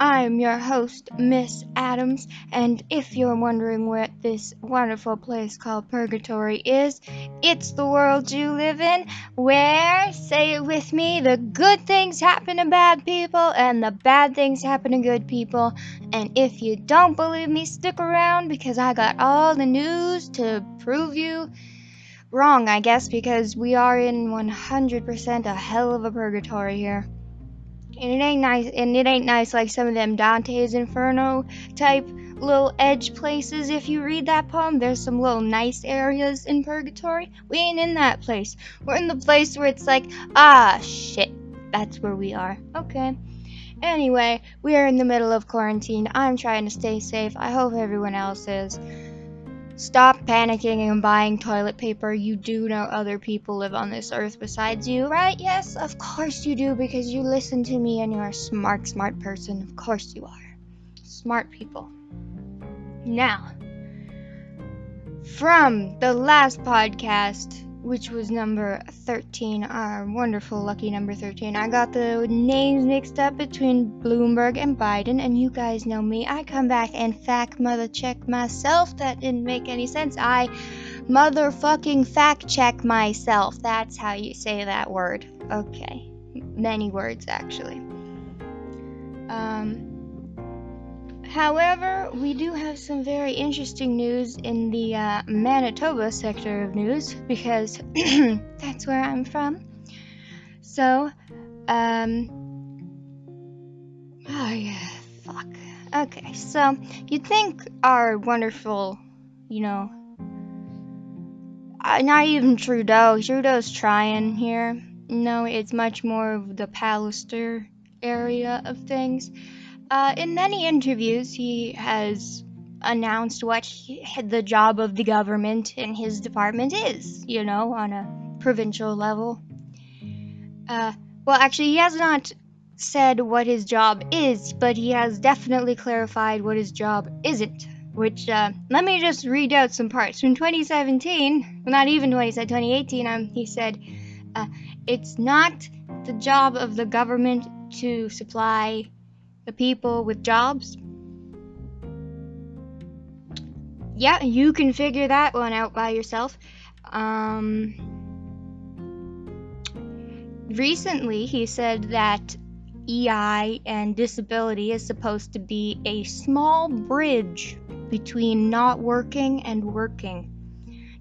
I'm your host, Miss Adams, and if you're wondering what this wonderful place called Purgatory is, it's the world you live in where, say it with me, the good things happen to bad people and the bad things happen to good people. And if you don't believe me, stick around because I got all the news to prove you wrong, I guess, because we are in 100% a hell of a purgatory here. And it ain't nice, and it ain't nice like some of them Dante's Inferno type little edge places. If you read that poem, there's some little nice areas in purgatory. We ain't in that place. We're in the place where it's like, ah, shit, that's where we are. Okay. Anyway, we are in the middle of quarantine. I'm trying to stay safe. I hope everyone else is. Stop panicking and buying toilet paper. You do know other people live on this earth besides you, right? Yes, of course you do because you listen to me and you're a smart, smart person. Of course you are. Smart people. Now, from the last podcast, which was number 13, our wonderful lucky number 13. I got the names mixed up between Bloomberg and Biden, and you guys know me. I come back and fact mother check myself. That didn't make any sense. I motherfucking fact check myself. That's how you say that word. Okay. Many words, actually. Um. However, we do have some very interesting news in the uh, Manitoba sector of news because that's where I'm from. So, um, oh yeah, fuck. Okay, so you'd think our wonderful, you know, uh, not even Trudeau. Trudeau's trying here. No, it's much more of the Pallister area of things. Uh, in many interviews, he has announced what he, the job of the government in his department is, you know, on a provincial level. Uh, well, actually, he has not said what his job is, but he has definitely clarified what his job isn't. Which, uh, let me just read out some parts. From 2017, well, not even 2018, um, he said, uh, it's not the job of the government to supply the people with jobs. Yeah, you can figure that one out by yourself. Um, recently, he said that EI and disability is supposed to be a small bridge between not working and working.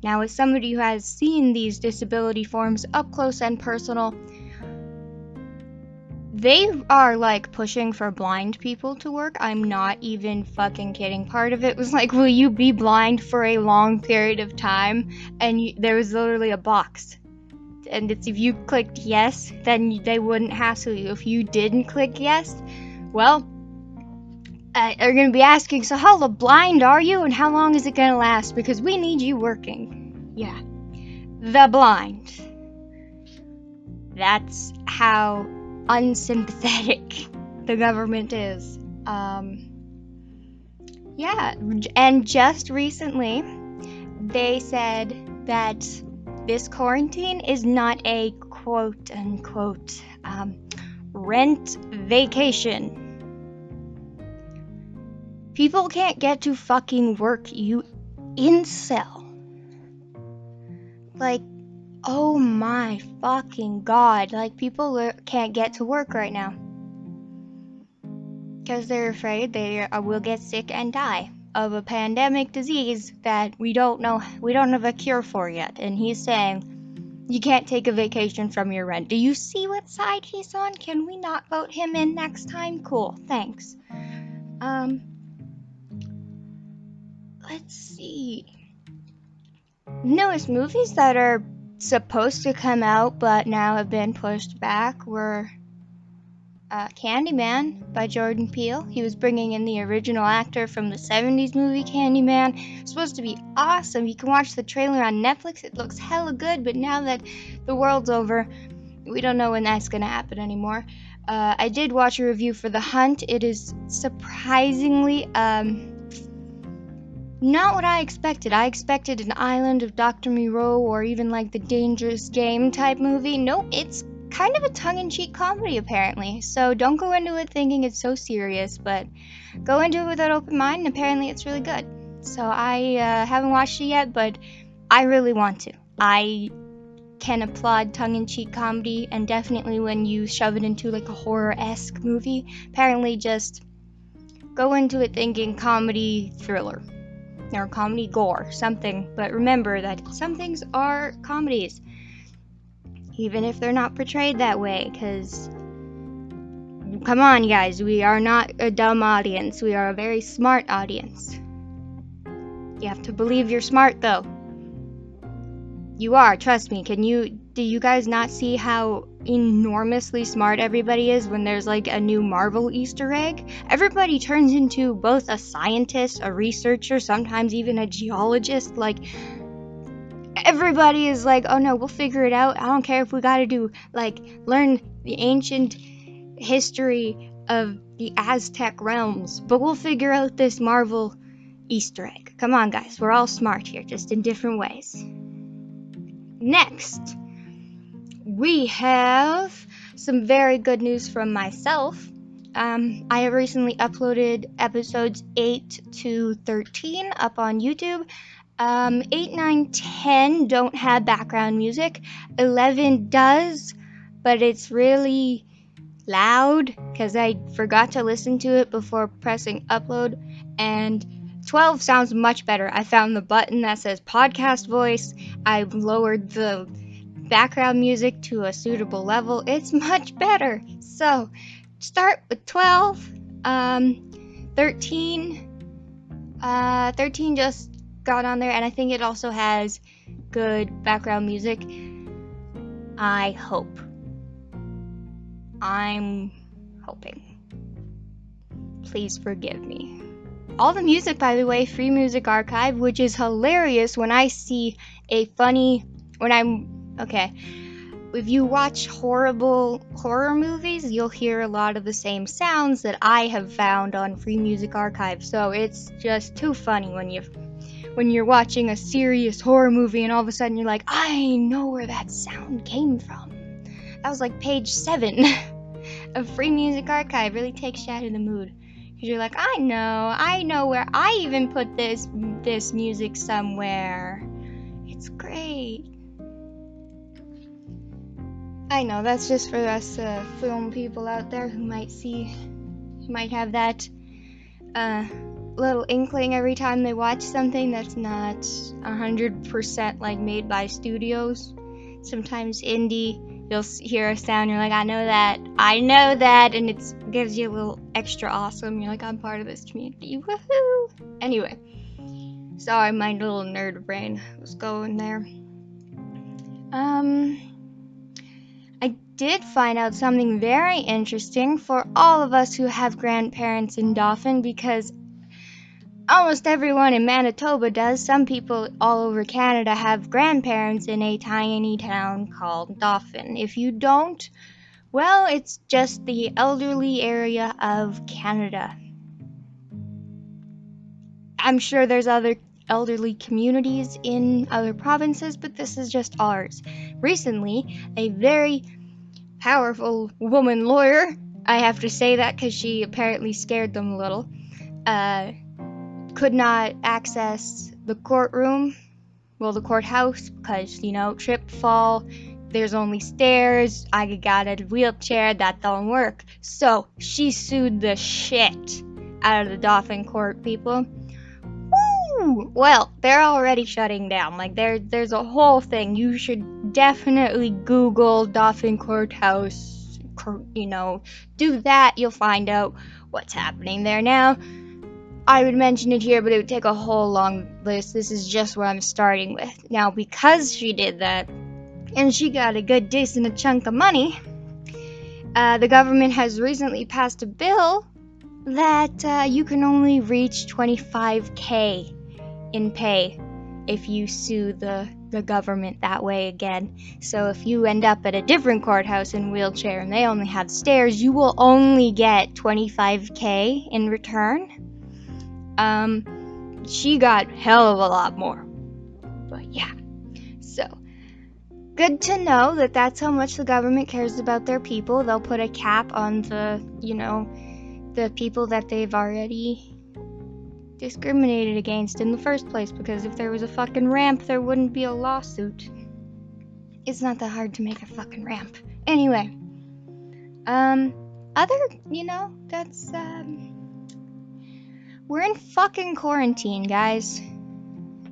Now, as somebody who has seen these disability forms up close and personal, they are like pushing for blind people to work. I'm not even fucking kidding. Part of it was like, will you be blind for a long period of time? And you, there was literally a box. And it's if you clicked yes, then they wouldn't hassle you. If you didn't click yes, well, uh, they're going to be asking, so how blind are you and how long is it going to last? Because we need you working. Yeah. The blind. That's how unsympathetic the government is. Um, yeah, and just recently they said that this quarantine is not a quote unquote um, rent vacation. People can't get to fucking work, you incel. Like, Oh my fucking god. Like, people can't get to work right now. Because they're afraid they uh, will get sick and die of a pandemic disease that we don't know, we don't have a cure for yet. And he's saying, you can't take a vacation from your rent. Do you see what side he's on? Can we not vote him in next time? Cool, thanks. Um, let's see. Newest movies that are supposed to come out but now have been pushed back were uh, Candyman by Jordan Peele. He was bringing in the original actor from the 70s movie Candyman. It's supposed to be awesome. You can watch the trailer on Netflix. It looks hella good, but now that the world's over, we don't know when that's going to happen anymore. Uh, I did watch a review for The Hunt. It is surprisingly um, not what I expected. I expected an Island of Dr. Moreau or even like the Dangerous Game type movie. Nope, it's kind of a tongue in cheek comedy apparently. So don't go into it thinking it's so serious, but go into it with an open mind, and apparently it's really good. So I uh, haven't watched it yet, but I really want to. I can applaud tongue in cheek comedy, and definitely when you shove it into like a horror esque movie, apparently just go into it thinking comedy thriller or comedy gore, something. But remember that some things are comedies, even if they're not portrayed that way, because come on, guys, we are not a dumb audience, we are a very smart audience. You have to believe you're smart, though. You are, trust me. Can you do you guys not see how enormously smart everybody is when there's like a new Marvel Easter egg? Everybody turns into both a scientist, a researcher, sometimes even a geologist. Like everybody is like, "Oh no, we'll figure it out. I don't care if we got to do like learn the ancient history of the Aztec realms, but we'll figure out this Marvel Easter egg. Come on, guys, we're all smart here, just in different ways. Next, we have some very good news from myself. Um, I have recently uploaded episodes 8 to 13 up on YouTube. Um, 8, 9, 10 don't have background music. 11 does, but it's really loud because I forgot to listen to it before pressing upload. And 12 sounds much better. I found the button that says podcast voice. I lowered the background music to a suitable level. It's much better. So, start with 12. Um, 13. Uh, 13 just got on there, and I think it also has good background music. I hope. I'm hoping. Please forgive me. All the music, by the way, Free Music Archive, which is hilarious when I see a funny. When I'm. Okay. If you watch horrible horror movies, you'll hear a lot of the same sounds that I have found on Free Music Archive. So it's just too funny when you when you're watching a serious horror movie and all of a sudden you're like, I know where that sound came from. That was like page seven of Free Music Archive. Really takes you out of the mood. Cause you're like, I know, I know where I even put this this music somewhere. It's great. I know that's just for us uh, film people out there who might see, who might have that uh, little inkling every time they watch something that's not 100% like made by studios. Sometimes indie you'll hear a sound you're like i know that i know that and it gives you a little extra awesome you're like i'm part of this community woohoo anyway sorry my little nerd brain was going there um did find out something very interesting for all of us who have grandparents in dauphin because almost everyone in Manitoba does. Some people all over Canada have grandparents in a tiny town called Dauphin. If you don't, well, it's just the elderly area of Canada. I'm sure there's other elderly communities in other provinces, but this is just ours. Recently, a very powerful woman lawyer, I have to say that because she apparently scared them a little, uh, could not access the courtroom, well, the courthouse, because, you know, trip, fall, there's only stairs, I got a wheelchair, that don't work. So, she sued the shit out of the Dauphin Court people. Well, they're already shutting down. Like, there, there's a whole thing. You should definitely Google Dauphin Courthouse, you know, do that, you'll find out what's happening there now. I would mention it here, but it would take a whole long list. This is just what I'm starting with. Now, because she did that, and she got a good decent chunk of money, uh, the government has recently passed a bill that uh, you can only reach 25k in pay if you sue the, the government that way again. So if you end up at a different courthouse in wheelchair and they only have stairs, you will only get 25k in return. Um, she got hell of a lot more. But yeah. So, good to know that that's how much the government cares about their people. They'll put a cap on the, you know, the people that they've already discriminated against in the first place because if there was a fucking ramp, there wouldn't be a lawsuit. It's not that hard to make a fucking ramp. Anyway, um, other, you know, that's, um, we're in fucking quarantine, guys.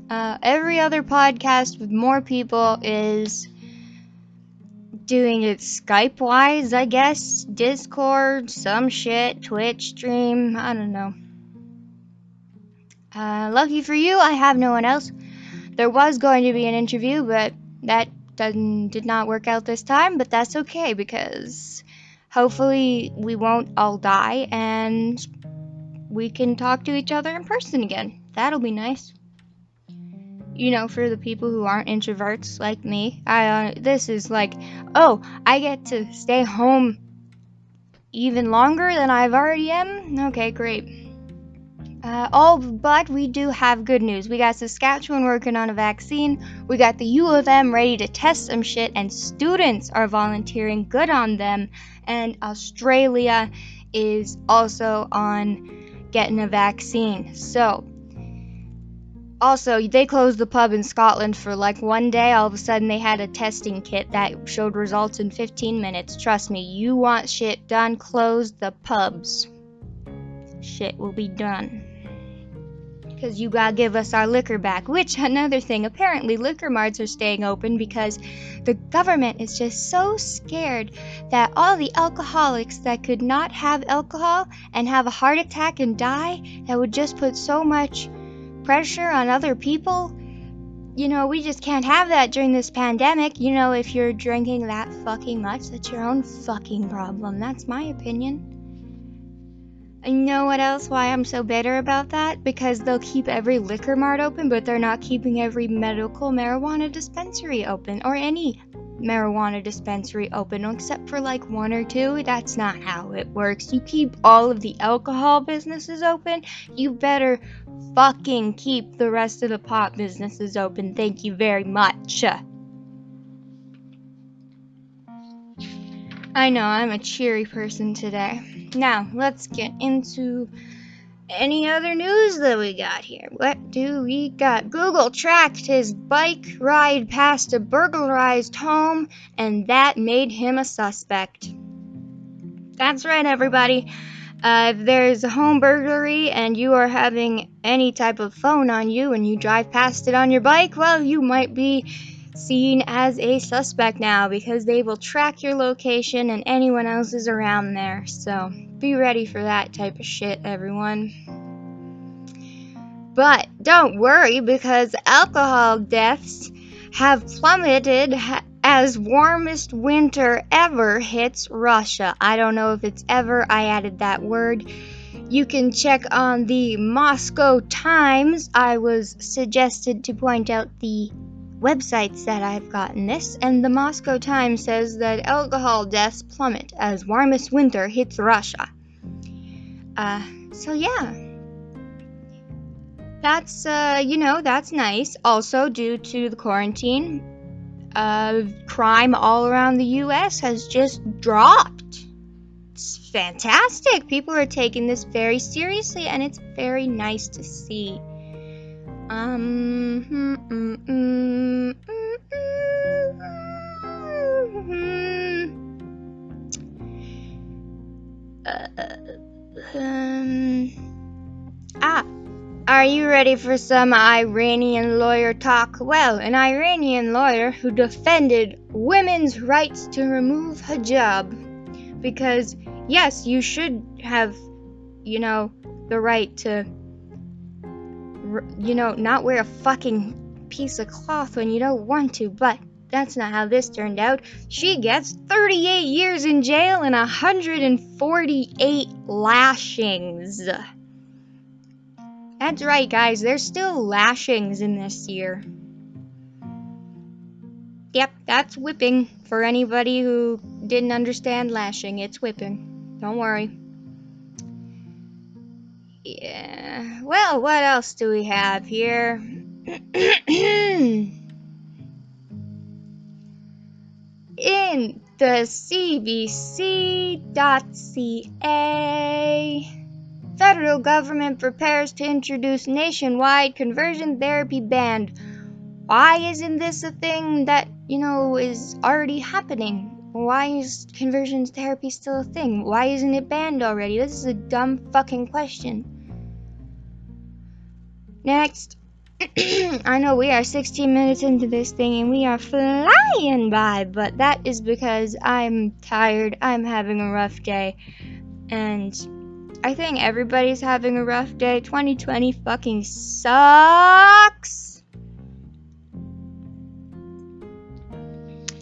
Uh, every other podcast with more people is doing it Skype wise, I guess. Discord, some shit, Twitch stream, I don't know. Uh, lucky for you, I have no one else. There was going to be an interview, but that did not work out this time, but that's okay because hopefully we won't all die and we can talk to each other in person again. That'll be nice. You know, for the people who aren't introverts like me, I uh, this is like, oh, I get to stay home even longer than I've already am. Okay, great. Uh, oh, but we do have good news. We got Saskatchewan working on a vaccine. We got the U of M ready to test some shit, and students are volunteering. Good on them. And Australia is also on getting a vaccine. So, also, they closed the pub in Scotland for like one day. All of a sudden, they had a testing kit that showed results in 15 minutes. Trust me, you want shit done, close the pubs. Shit will be done because you gotta give us our liquor back. Which, another thing, apparently liquor marts are staying open because the government is just so scared that all the alcoholics that could not have alcohol and have a heart attack and die, that would just put so much pressure on other people. You know, we just can't have that during this pandemic. You know, if you're drinking that fucking much, that's your own fucking problem. That's my opinion. You know what else? Why I'm so bitter about that? Because they'll keep every liquor mart open, but they're not keeping every medical marijuana dispensary open or any marijuana dispensary open, except for like one or two. That's not how it works. You keep all of the alcohol businesses open, you better fucking keep the rest of the pot businesses open. Thank you very much. I know, I'm a cheery person today. Now, let's get into any other news that we got here. What do we got? Google tracked his bike ride past a burglarized home, and that made him a suspect. That's right, everybody. Uh, if there's a home burglary and you are having any type of phone on you and you drive past it on your bike, well, you might be seen as a suspect now because they will track your location and anyone else is around there. So be ready for that type of shit, everyone. But don't worry because alcohol deaths have plummeted as warmest winter ever hits Russia. I don't know if it's ever, I added that word. You can check on the Moscow Times. I was suggested to point out the websites that I've gotten this, and the Moscow Times says that alcohol deaths plummet as warmest winter hits Russia. Uh, so yeah. That's, uh, you know, that's nice. Also, due to the quarantine, uh, crime all around the U.S. has just dropped. It's fantastic. People are taking this very seriously, and it's very nice to see. Um, mm, mm, mm, uh, um, ah, are you ready for some Iranian lawyer talk? Well, an Iranian lawyer who defended women's rights to remove hijab. Because, yes, you should have, you know, the right to you know, not wear a fucking piece of cloth when you don't want to, but that's not how this turned out. She gets 38 years in jail and 148 lashings. That's right, guys, there's still lashings in this year. Yep, that's whipping. For anybody who didn't understand lashing, it's whipping. Don't worry. Yeah. Well, what else do we have here? In the CBC.ca, federal government prepares to introduce nationwide conversion therapy ban. Why isn't this a thing that, you know, is already happening? Why is conversion therapy still a thing? Why isn't it banned already? This is a dumb fucking question. Next. I know we are 16 minutes into this thing and we are flying by, but that is because I'm tired. I'm having a rough day. And I think everybody's having a rough day. 2020 fucking sucks.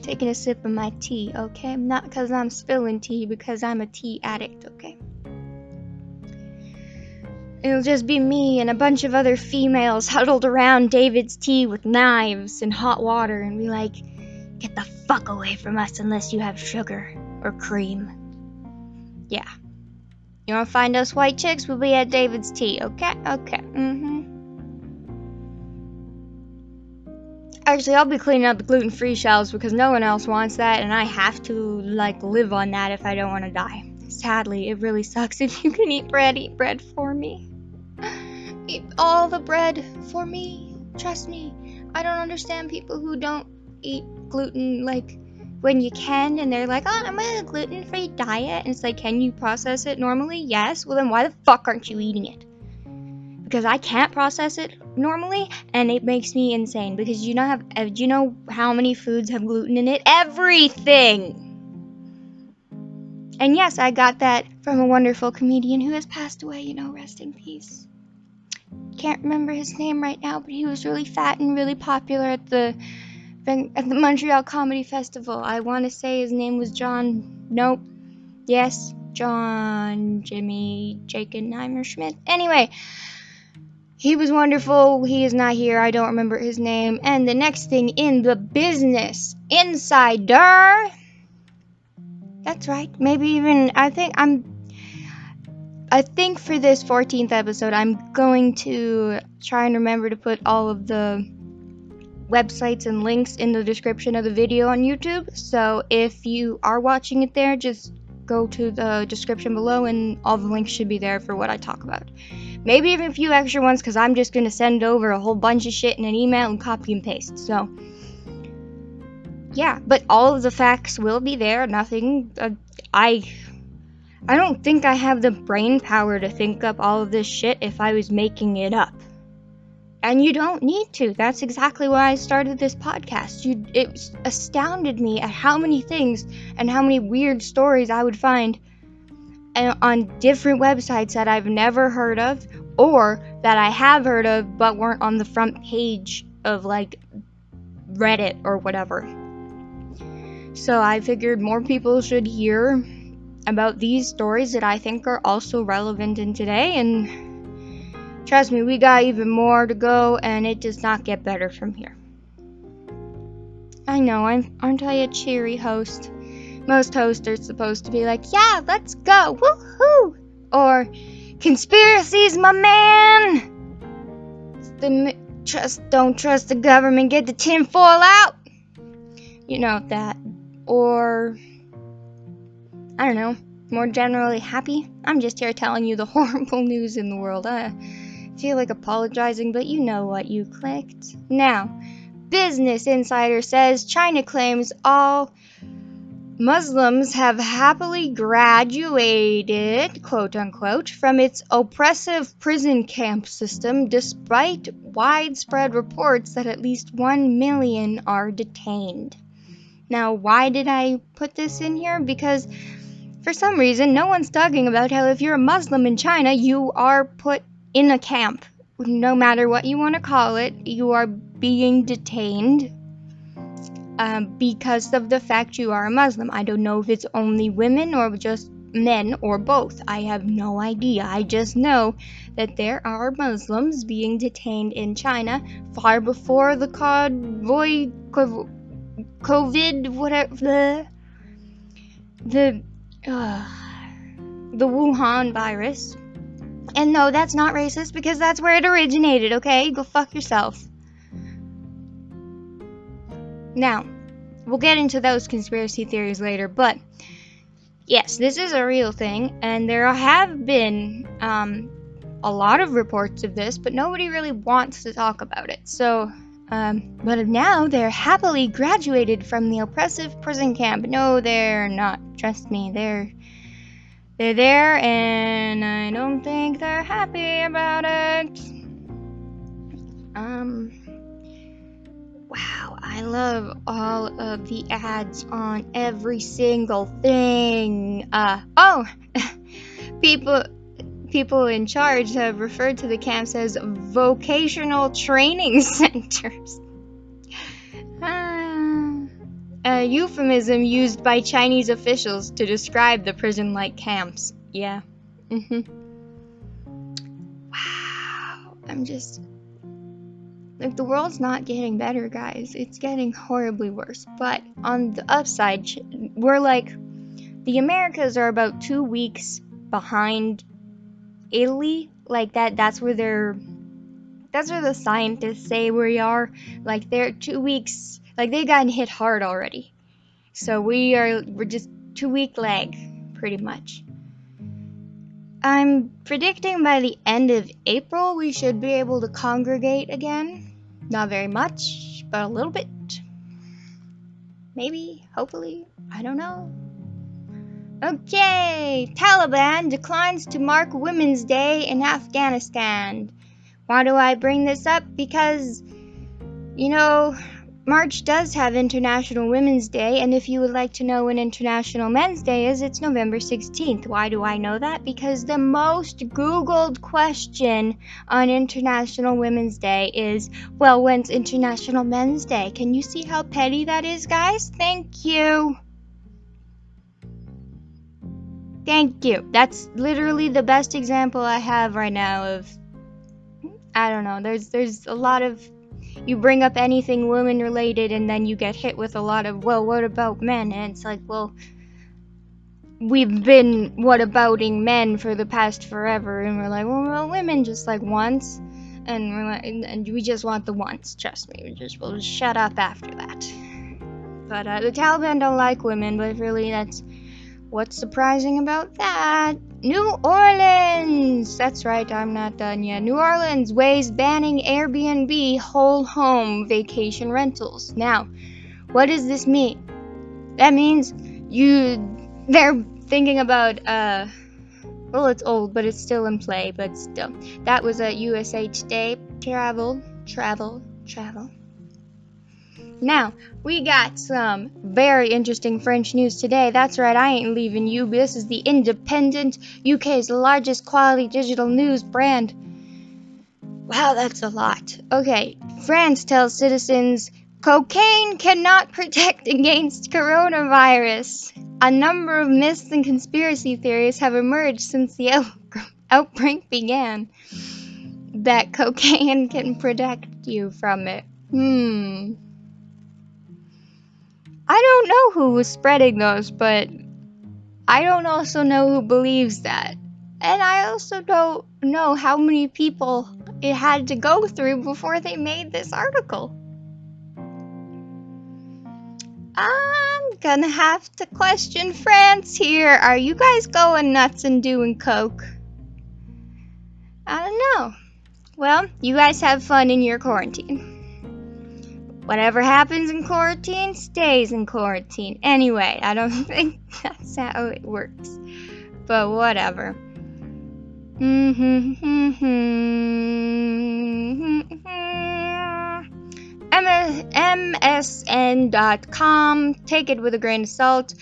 Taking a sip of my tea, okay? Not because I'm spilling tea, because I'm a tea addict, okay? It'll just be me and a bunch of other females huddled around David's tea with knives and hot water and be like, get the fuck away from us unless you have sugar or cream. Yeah. You wanna find us white chicks? We'll be at David's tea, okay? Okay. Mm-hmm. Actually, I'll be cleaning up the gluten-free shelves because no one else wants that and I have to, like, live on that if I don't want to die. Sadly, it really sucks. If you can eat bread, eat bread for me. Eat all the bread for me. Trust me. I don't understand people who don't eat gluten like when you can and they're like, oh, I'm on a gluten free diet. And it's like, can you process it normally? Yes. Well, then why the fuck aren't you eating it? Because I can't process it normally and it makes me insane. Because you know, have, uh, you know how many foods have gluten in it? Everything! And yes, I got that from a wonderful comedian who has passed away, you know, rest in peace. Can't remember his name right now, but he was really fat and really popular at the at the Montreal Comedy Festival. I want to say his name was John. Nope. Yes, John Jimmy Jacob Schmidt. Anyway, he was wonderful. He is not here. I don't remember his name. And the next thing in the business insider that's right. Maybe even I think I'm I think for this 14th episode I'm going to try and remember to put all of the websites and links in the description of the video on YouTube. So if you are watching it there, just go to the description below and all the links should be there for what I talk about. Maybe even a few extra ones because I'm just going to send over a whole bunch of shit in an email and copy and paste. So yeah, but all of the facts will be there. Nothing. Uh, I. I don't think I have the brain power to think up all of this shit if I was making it up. And you don't need to. That's exactly why I started this podcast. You, it astounded me at how many things and how many weird stories I would find on different websites that I've never heard of or that I have heard of but weren't on the front page of like Reddit or whatever. So I figured more people should hear about these stories that I think are also relevant in today. And trust me, we got even more to go, and it does not get better from here. I know, I'm, aren't I a cheery host? Most hosts are supposed to be like, yeah, let's go, woohoo! Or, conspiracies, my man! The, trust, don't trust the government, get the tinfoil out! You know that or I don't know, more generally happy. I'm just here telling you the horrible news in the world. I feel like apologizing, but you know what you clicked. Now, Business Insider says China claims all Muslims have happily graduated, quote unquote, from its oppressive prison camp system despite widespread reports that at least 1 million are detained. Now, why did I put this in here? Because for some reason, no one's talking about how if you're a Muslim in China, you are put in a camp. No matter what you want to call it, you are being detained um, because of the fact you are a Muslim. I don't know if it's only women or just men or both. I have no idea. I just know that there are Muslims being detained in China far before the convoy, COVID, whatever the the uh, the Wuhan virus. And no, that's not racist because that's where it originated, okay? Go fuck yourself. Now, we'll get into those conspiracy theories later, but yes, this is a real thing, and there have been um, a lot of reports of this, but nobody really wants to talk about it. So, um, but now they're happily graduated from the oppressive prison camp. No, they're not. Trust me, they're they're there, and I don't think they're happy about it. Um. Wow, I love all of the ads on every single thing. Uh oh, people people in charge have referred to the camps as vocational training centers. Ah, a euphemism used by Chinese officials to describe the prison like camps. Yeah. Mm-hmm. Wow. I'm just. Like, the world's not getting better, guys. It's getting horribly worse. But on the upside, we're like. The Americas are about two weeks behind Italy, like that that's where they're that's where the scientists say we are. Like they're two weeks like they've gotten hit hard already. So we are we're just two week lag, pretty much. I'm predicting by the end of April we should be able to congregate again. Not very much, but a little bit. Maybe, hopefully, I don't know. Okay, Taliban declines to mark Women's Day in Afghanistan. Why do I bring this up? Because, you know, March does have International Women's Day, and if you would like to know when International Men's Day is, it's November 16th. Why do I know that? Because the most Googled question on International Women's Day is, well, when's International Men's Day? Can you see how petty that is, guys? Thank you. Thank you. That's literally the best example I have right now of I don't know. There's there's a lot of you bring up anything women related and then you get hit with a lot of well, what about men? And it's like, well, we've been what abouting men for the past forever and we're like, well, well women just like once and we're like and we just want the once, trust me. We just just shut up after that. But uh, the Taliban don't like women, but really that's What's surprising about that? New Orleans! That's right, I'm not done yet. New Orleans weighs banning Airbnb whole home vacation rentals. Now, what does this mean? That means you they're thinking about uh well it's old but it's still in play but still that was a USA Today travel travel travel now, we got some very interesting French news today. That's right, I ain't leaving you. This is the Independent, UK's largest quality digital news brand. Wow, that's a lot. Okay, France tells citizens cocaine cannot protect against coronavirus. A number of myths and conspiracy theories have emerged since the out- outbreak began that cocaine can protect you from it. Hmm. I don't know who was spreading those, but I don't also know who believes that. And I also don't know how many people it had to go through before they made this article. I'm gonna have to question France here. Are you guys going nuts and doing coke? I don't know. Well, you guys have fun in your quarantine. Whatever happens in quarantine stays in quarantine. Anyway, I don't think that's how it works. But whatever. Mm-hmm, mm-hmm. MSN.com, take it with a grain of salt,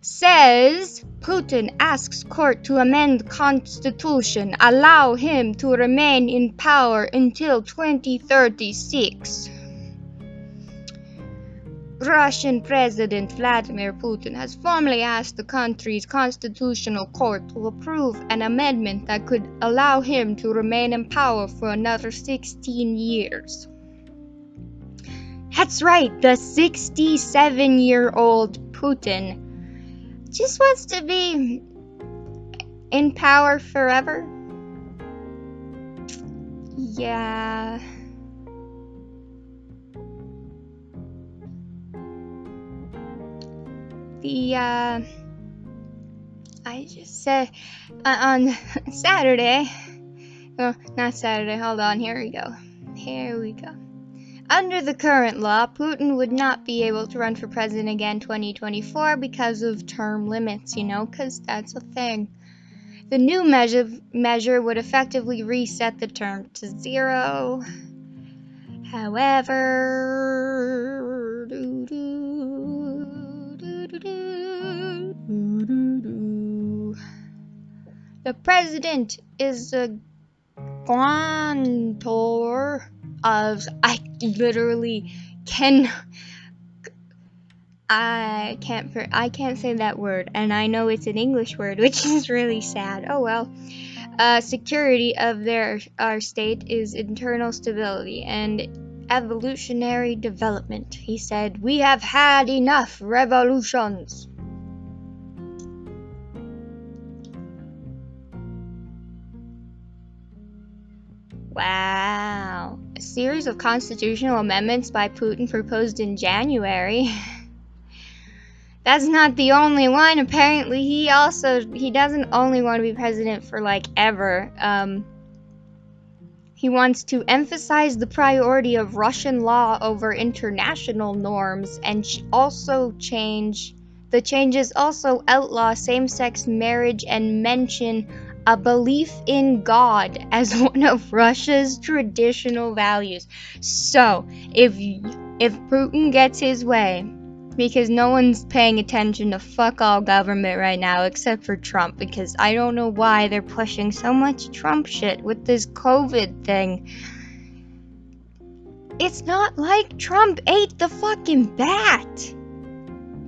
says Putin asks court to amend constitution, allow him to remain in power until 2036. Russian President Vladimir Putin has formally asked the country's constitutional court to approve an amendment that could allow him to remain in power for another 16 years. That's right, the 67 year old Putin just wants to be in power forever. yeah. The, uh, I just said uh, on Saturday, oh, not Saturday, hold on, here we go. Here we go. Under the current law, Putin would not be able to run for president again 2024 because of term limits, you know, because that's a thing. The new measure, measure would effectively reset the term to zero. However, the president is a grantor of I literally can I can't I can't say that word and I know it's an English word which is really sad. Oh well. Uh, security of their our state is internal stability and evolutionary development. He said, "We have had enough revolutions." Wow. A series of constitutional amendments by Putin proposed in January. That's not the only one. Apparently, he also he doesn't only want to be president for like ever. Um he wants to emphasize the priority of Russian law over international norms and also change the changes also outlaw same-sex marriage and mention a belief in God as one of Russia's traditional values. So, if if Putin gets his way, because no one's paying attention to fuck all government right now except for Trump because I don't know why they're pushing so much Trump shit with this COVID thing. It's not like Trump ate the fucking bat.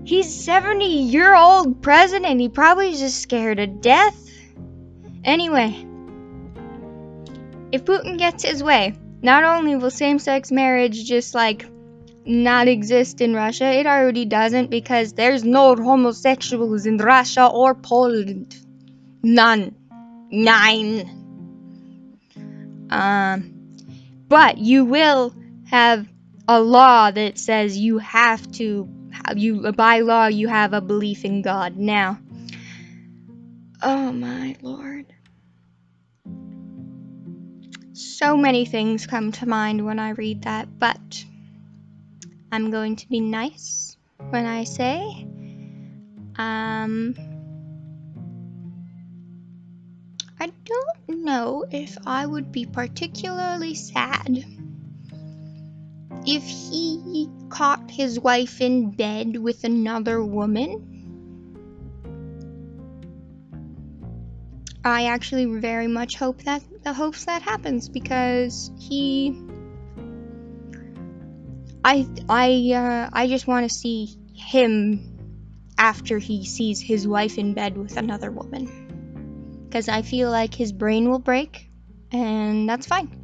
He's 70 year old president. He probably just scared to death. Anyway, if Putin gets his way, not only will same sex marriage just like not exist in Russia, it already doesn't because there's no homosexuals in Russia or Poland. None. Nine. Um, but you will have a law that says you have to you by law you have a belief in God. Now, oh my lord. So many things come to mind when I read that, but I'm going to be nice when I say, um, I don't know if I would be particularly sad if he caught his wife in bed with another woman. I actually very much hope that the hopes that happens because he I I uh, I just want to see him after he sees his wife in bed with another woman because I feel like his brain will break and that's fine.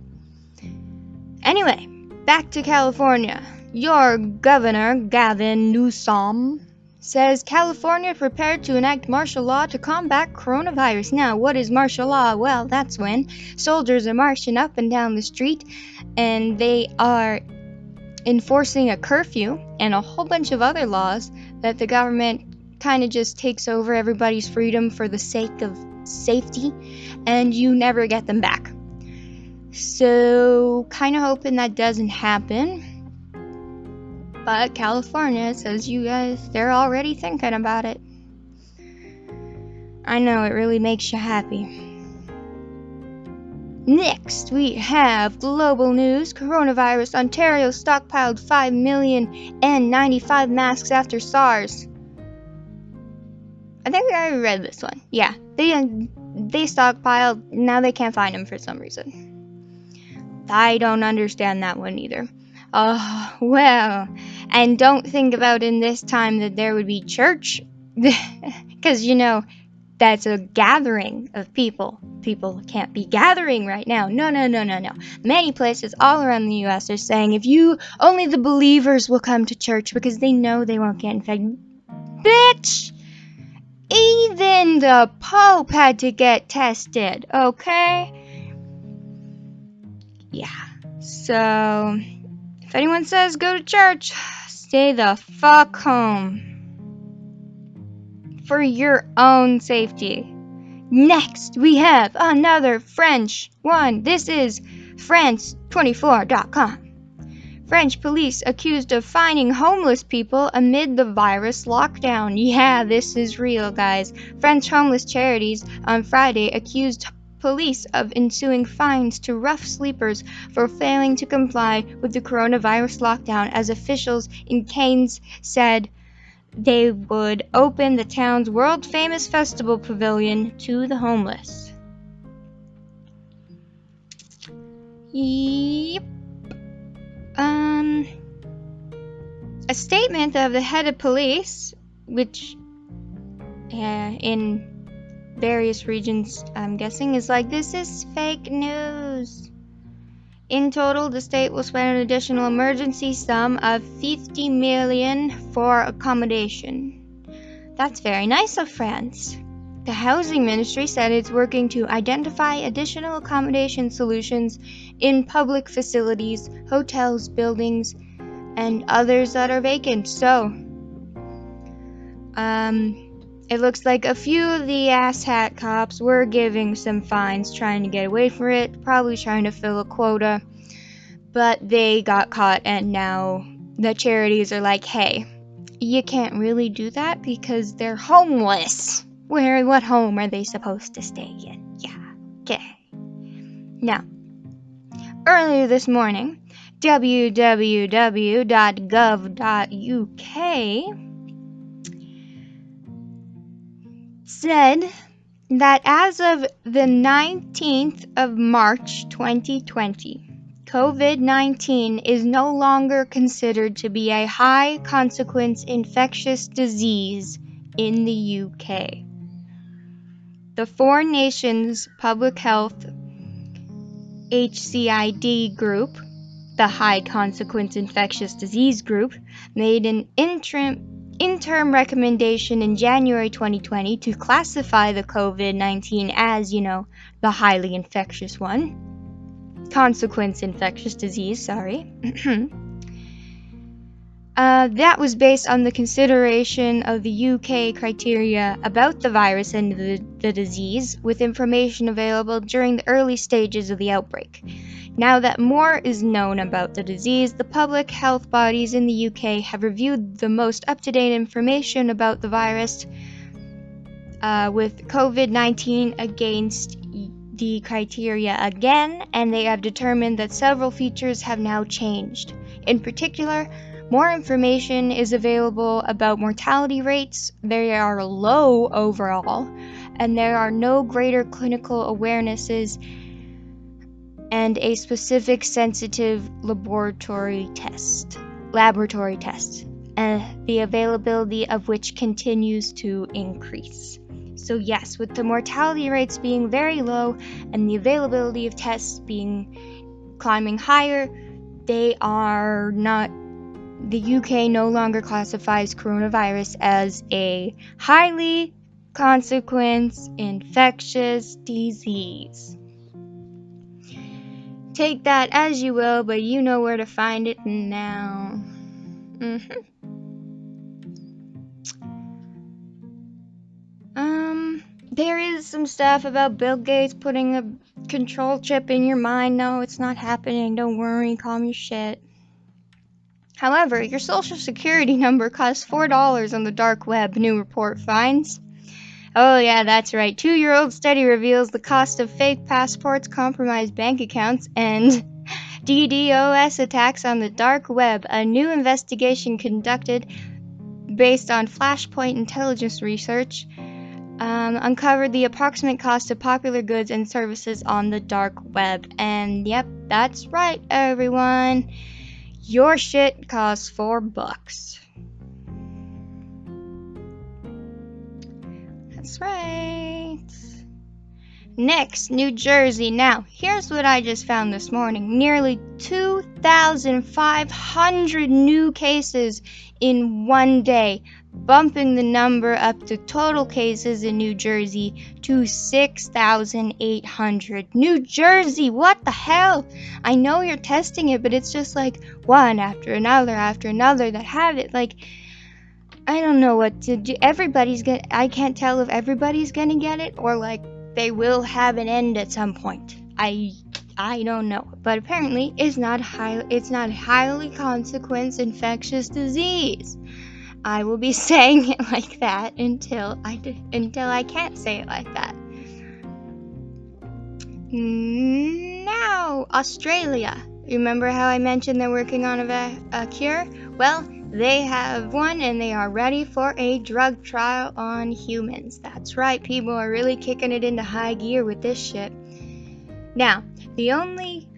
Anyway, back to California. Your governor, Gavin Newsom, says California prepared to enact martial law to combat coronavirus. Now, what is martial law? Well, that's when soldiers are marching up and down the street and they are enforcing a curfew and a whole bunch of other laws that the government kind of just takes over everybody's freedom for the sake of safety and you never get them back. So, kind of hoping that doesn't happen. But California says you guys, they're already thinking about it. I know it really makes you happy. Next, we have global news. Coronavirus. Ontario stockpiled 5 million N95 masks after SARS. I think I read this one. Yeah, they uh, they stockpiled. Now they can't find them for some reason. I don't understand that one either. Oh, well. And don't think about in this time that there would be church. Because, you know, that's a gathering of people. People can't be gathering right now. No, no, no, no, no. Many places all around the US are saying if you only the believers will come to church because they know they won't get infected. Bitch! Even the Pope had to get tested, okay? Yeah. So, if anyone says go to church, stay the fuck home. For your own safety. Next, we have another French one. This is France24.com. French police accused of finding homeless people amid the virus lockdown. Yeah, this is real, guys. French homeless charities on Friday accused police of ensuing fines to rough sleepers for failing to comply with the coronavirus lockdown as officials in Cannes said they would open the town's world famous festival pavilion to the homeless. Yep. Um, a statement of the head of police, which uh, in various regions, I'm guessing, is like, this is fake news. In total, the state will spend an additional emergency sum of 50 million for accommodation. That's very nice of France. The housing ministry said it's working to identify additional accommodation solutions in public facilities, hotels, buildings, and others that are vacant. So, um, it looks like a few of the asshat cops were giving some fines trying to get away from it, probably trying to fill a quota, but they got caught and now the charities are like, hey, you can't really do that because they're homeless. Where, what home are they supposed to stay in? Yeah, okay. Now, earlier this morning, www.gov.uk said that as of the 19th of March 2020, COVID 19 is no longer considered to be a high consequence infectious disease in the UK. The Four Nations Public Health HCID group, the High Consequence Infectious Disease Group, made an interim interim recommendation in January 2020 to classify the COVID 19 as, you know, the highly infectious one. Consequence infectious disease, sorry. uh, that was based on the consideration of the UK criteria about the virus and the, the disease, with information available during the early stages of the outbreak. Now that more is known about the disease, the public health bodies in the UK have reviewed the most up to date information about the virus uh, with COVID 19 against the criteria again, and they have determined that several features have now changed. In particular, more information is available about mortality rates, they are low overall, and there are no greater clinical awarenesses and a specific sensitive laboratory test, laboratory test, and the availability of which continues to increase. So yes, with the mortality rates being very low and the availability of tests being climbing higher, they are not the UK no longer classifies coronavirus as a highly consequence infectious disease. Take that as you will, but you know where to find it now. Mm-hmm. Um, there is some stuff about Bill Gates putting a control chip in your mind. No, it's not happening. Don't worry. Calm your shit. However, your social security number costs $4 on the dark web, new report finds. Oh, yeah, that's right. Two year old study reveals the cost of fake passports, compromised bank accounts, and DDoS attacks on the dark web. A new investigation conducted based on Flashpoint intelligence research um, uncovered the approximate cost of popular goods and services on the dark web. And yep, that's right, everyone. Your shit costs four bucks. That's right. Next, New Jersey. Now, here's what I just found this morning nearly 2,500 new cases in one day. Bumping the number up to total cases in New Jersey to 6,800. New Jersey, what the hell? I know you're testing it, but it's just like one after another after another that have it. Like, I don't know what to do. Everybody's gonna, I can't tell if everybody's gonna get it or like they will have an end at some point. I I don't know, but apparently it's not high it's not highly consequence infectious disease. I will be saying it like that until I until I can't say it like that. Now, Australia. Remember how I mentioned they're working on a, a cure? Well, they have one and they are ready for a drug trial on humans. That's right, people are really kicking it into high gear with this shit. Now, the only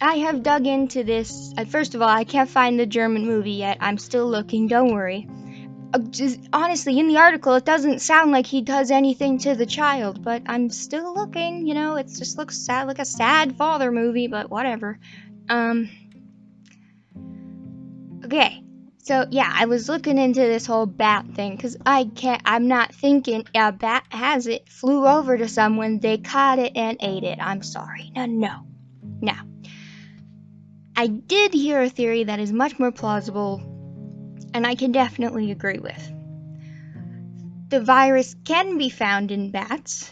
I have dug into this. Uh, first of all, I can't find the German movie yet. I'm still looking, don't worry. Uh, just, honestly, in the article, it doesn't sound like he does anything to the child, but I'm still looking. You know, it just looks sad, like a sad father movie, but whatever. Um. Okay, so yeah, I was looking into this whole bat thing because I can't. I'm not thinking a bat has it, flew over to someone, they caught it and ate it. I'm sorry. No, no, no. I did hear a theory that is much more plausible, and I can definitely agree with. The virus can be found in bats,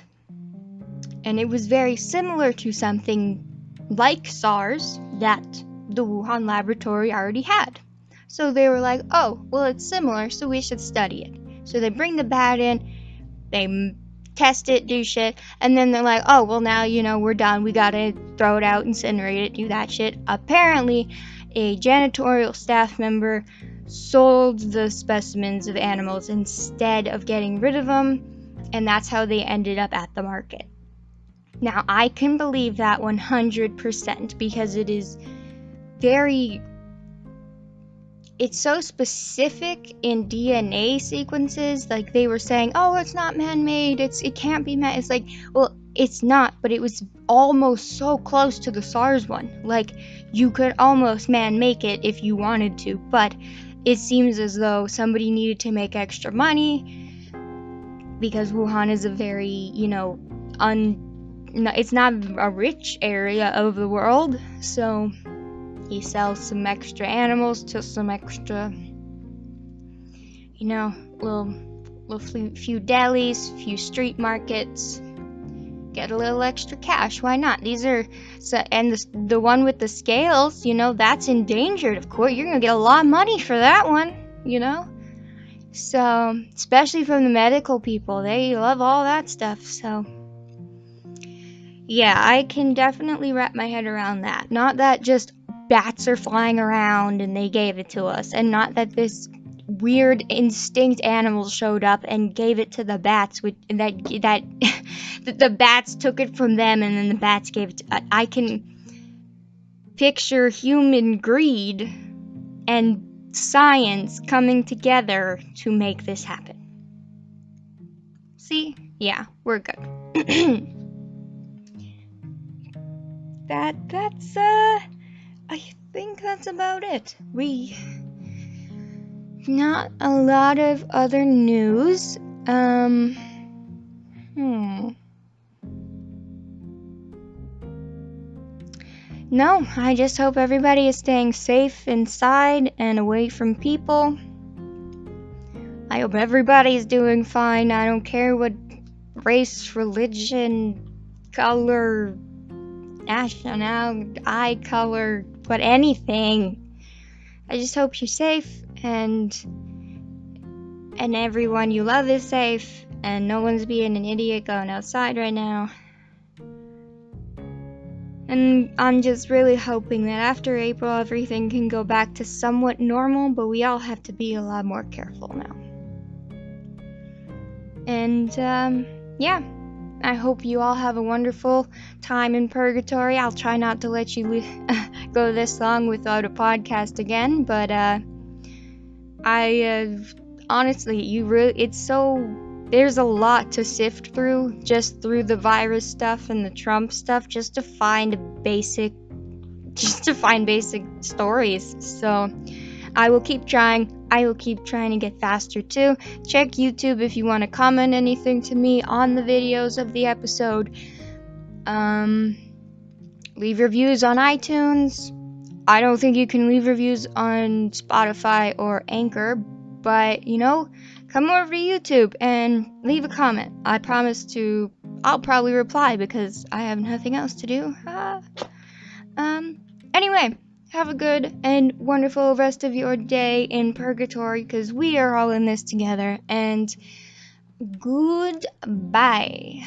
and it was very similar to something like SARS that the Wuhan laboratory already had. So they were like, oh, well, it's similar, so we should study it. So they bring the bat in, they test it, do shit, and then they're like, oh, well, now, you know, we're done. We gotta throw it out, incinerate it, do that shit. Apparently, a janitorial staff member sold the specimens of animals instead of getting rid of them, and that's how they ended up at the market. Now, I can believe that 100% because it is very it's so specific in DNA sequences. Like they were saying, "Oh, it's not man-made. It's it can't be man." It's like, well, it's not, but it was almost so close to the SARS one. Like you could almost man-make it if you wanted to, but it seems as though somebody needed to make extra money because Wuhan is a very, you know, un it's not a rich area of the world, so he sells some extra animals to some extra, you know, little, little few, few delis, few street markets. Get a little extra cash. Why not? These are, so, and the, the one with the scales, you know, that's endangered. Of course, you're gonna get a lot of money for that one, you know. So, especially from the medical people, they love all that stuff. So, yeah, I can definitely wrap my head around that. Not that just bats are flying around and they gave it to us, and not that this weird instinct animals showed up and gave it to the bats with that that the bats took it from them and then the bats gave it to, I can picture human greed and science coming together to make this happen. See? Yeah, we're good. that that's uh I think that's about it. We. Not a lot of other news. Um. Hmm. No, I just hope everybody is staying safe inside and away from people. I hope everybody's doing fine. I don't care what race, religion, color, national, eye color, but anything. I just hope you're safe and and everyone you love is safe and no one's being an idiot going outside right now. And I'm just really hoping that after April everything can go back to somewhat normal, but we all have to be a lot more careful now. And um, yeah. I hope you all have a wonderful time in purgatory. I'll try not to let you go this long without a podcast again, but uh, I uh, honestly, you really, it's so there's a lot to sift through just through the virus stuff and the Trump stuff just to find basic, just to find basic stories. So I will keep trying. I will keep trying to get faster too. Check YouTube if you want to comment anything to me on the videos of the episode. Um, leave your reviews on iTunes. I don't think you can leave reviews on Spotify or Anchor, but you know, come over to YouTube and leave a comment. I promise to, I'll probably reply because I have nothing else to do. um, anyway, have a good and wonderful rest of your day in purgatory because we are all in this together. And goodbye.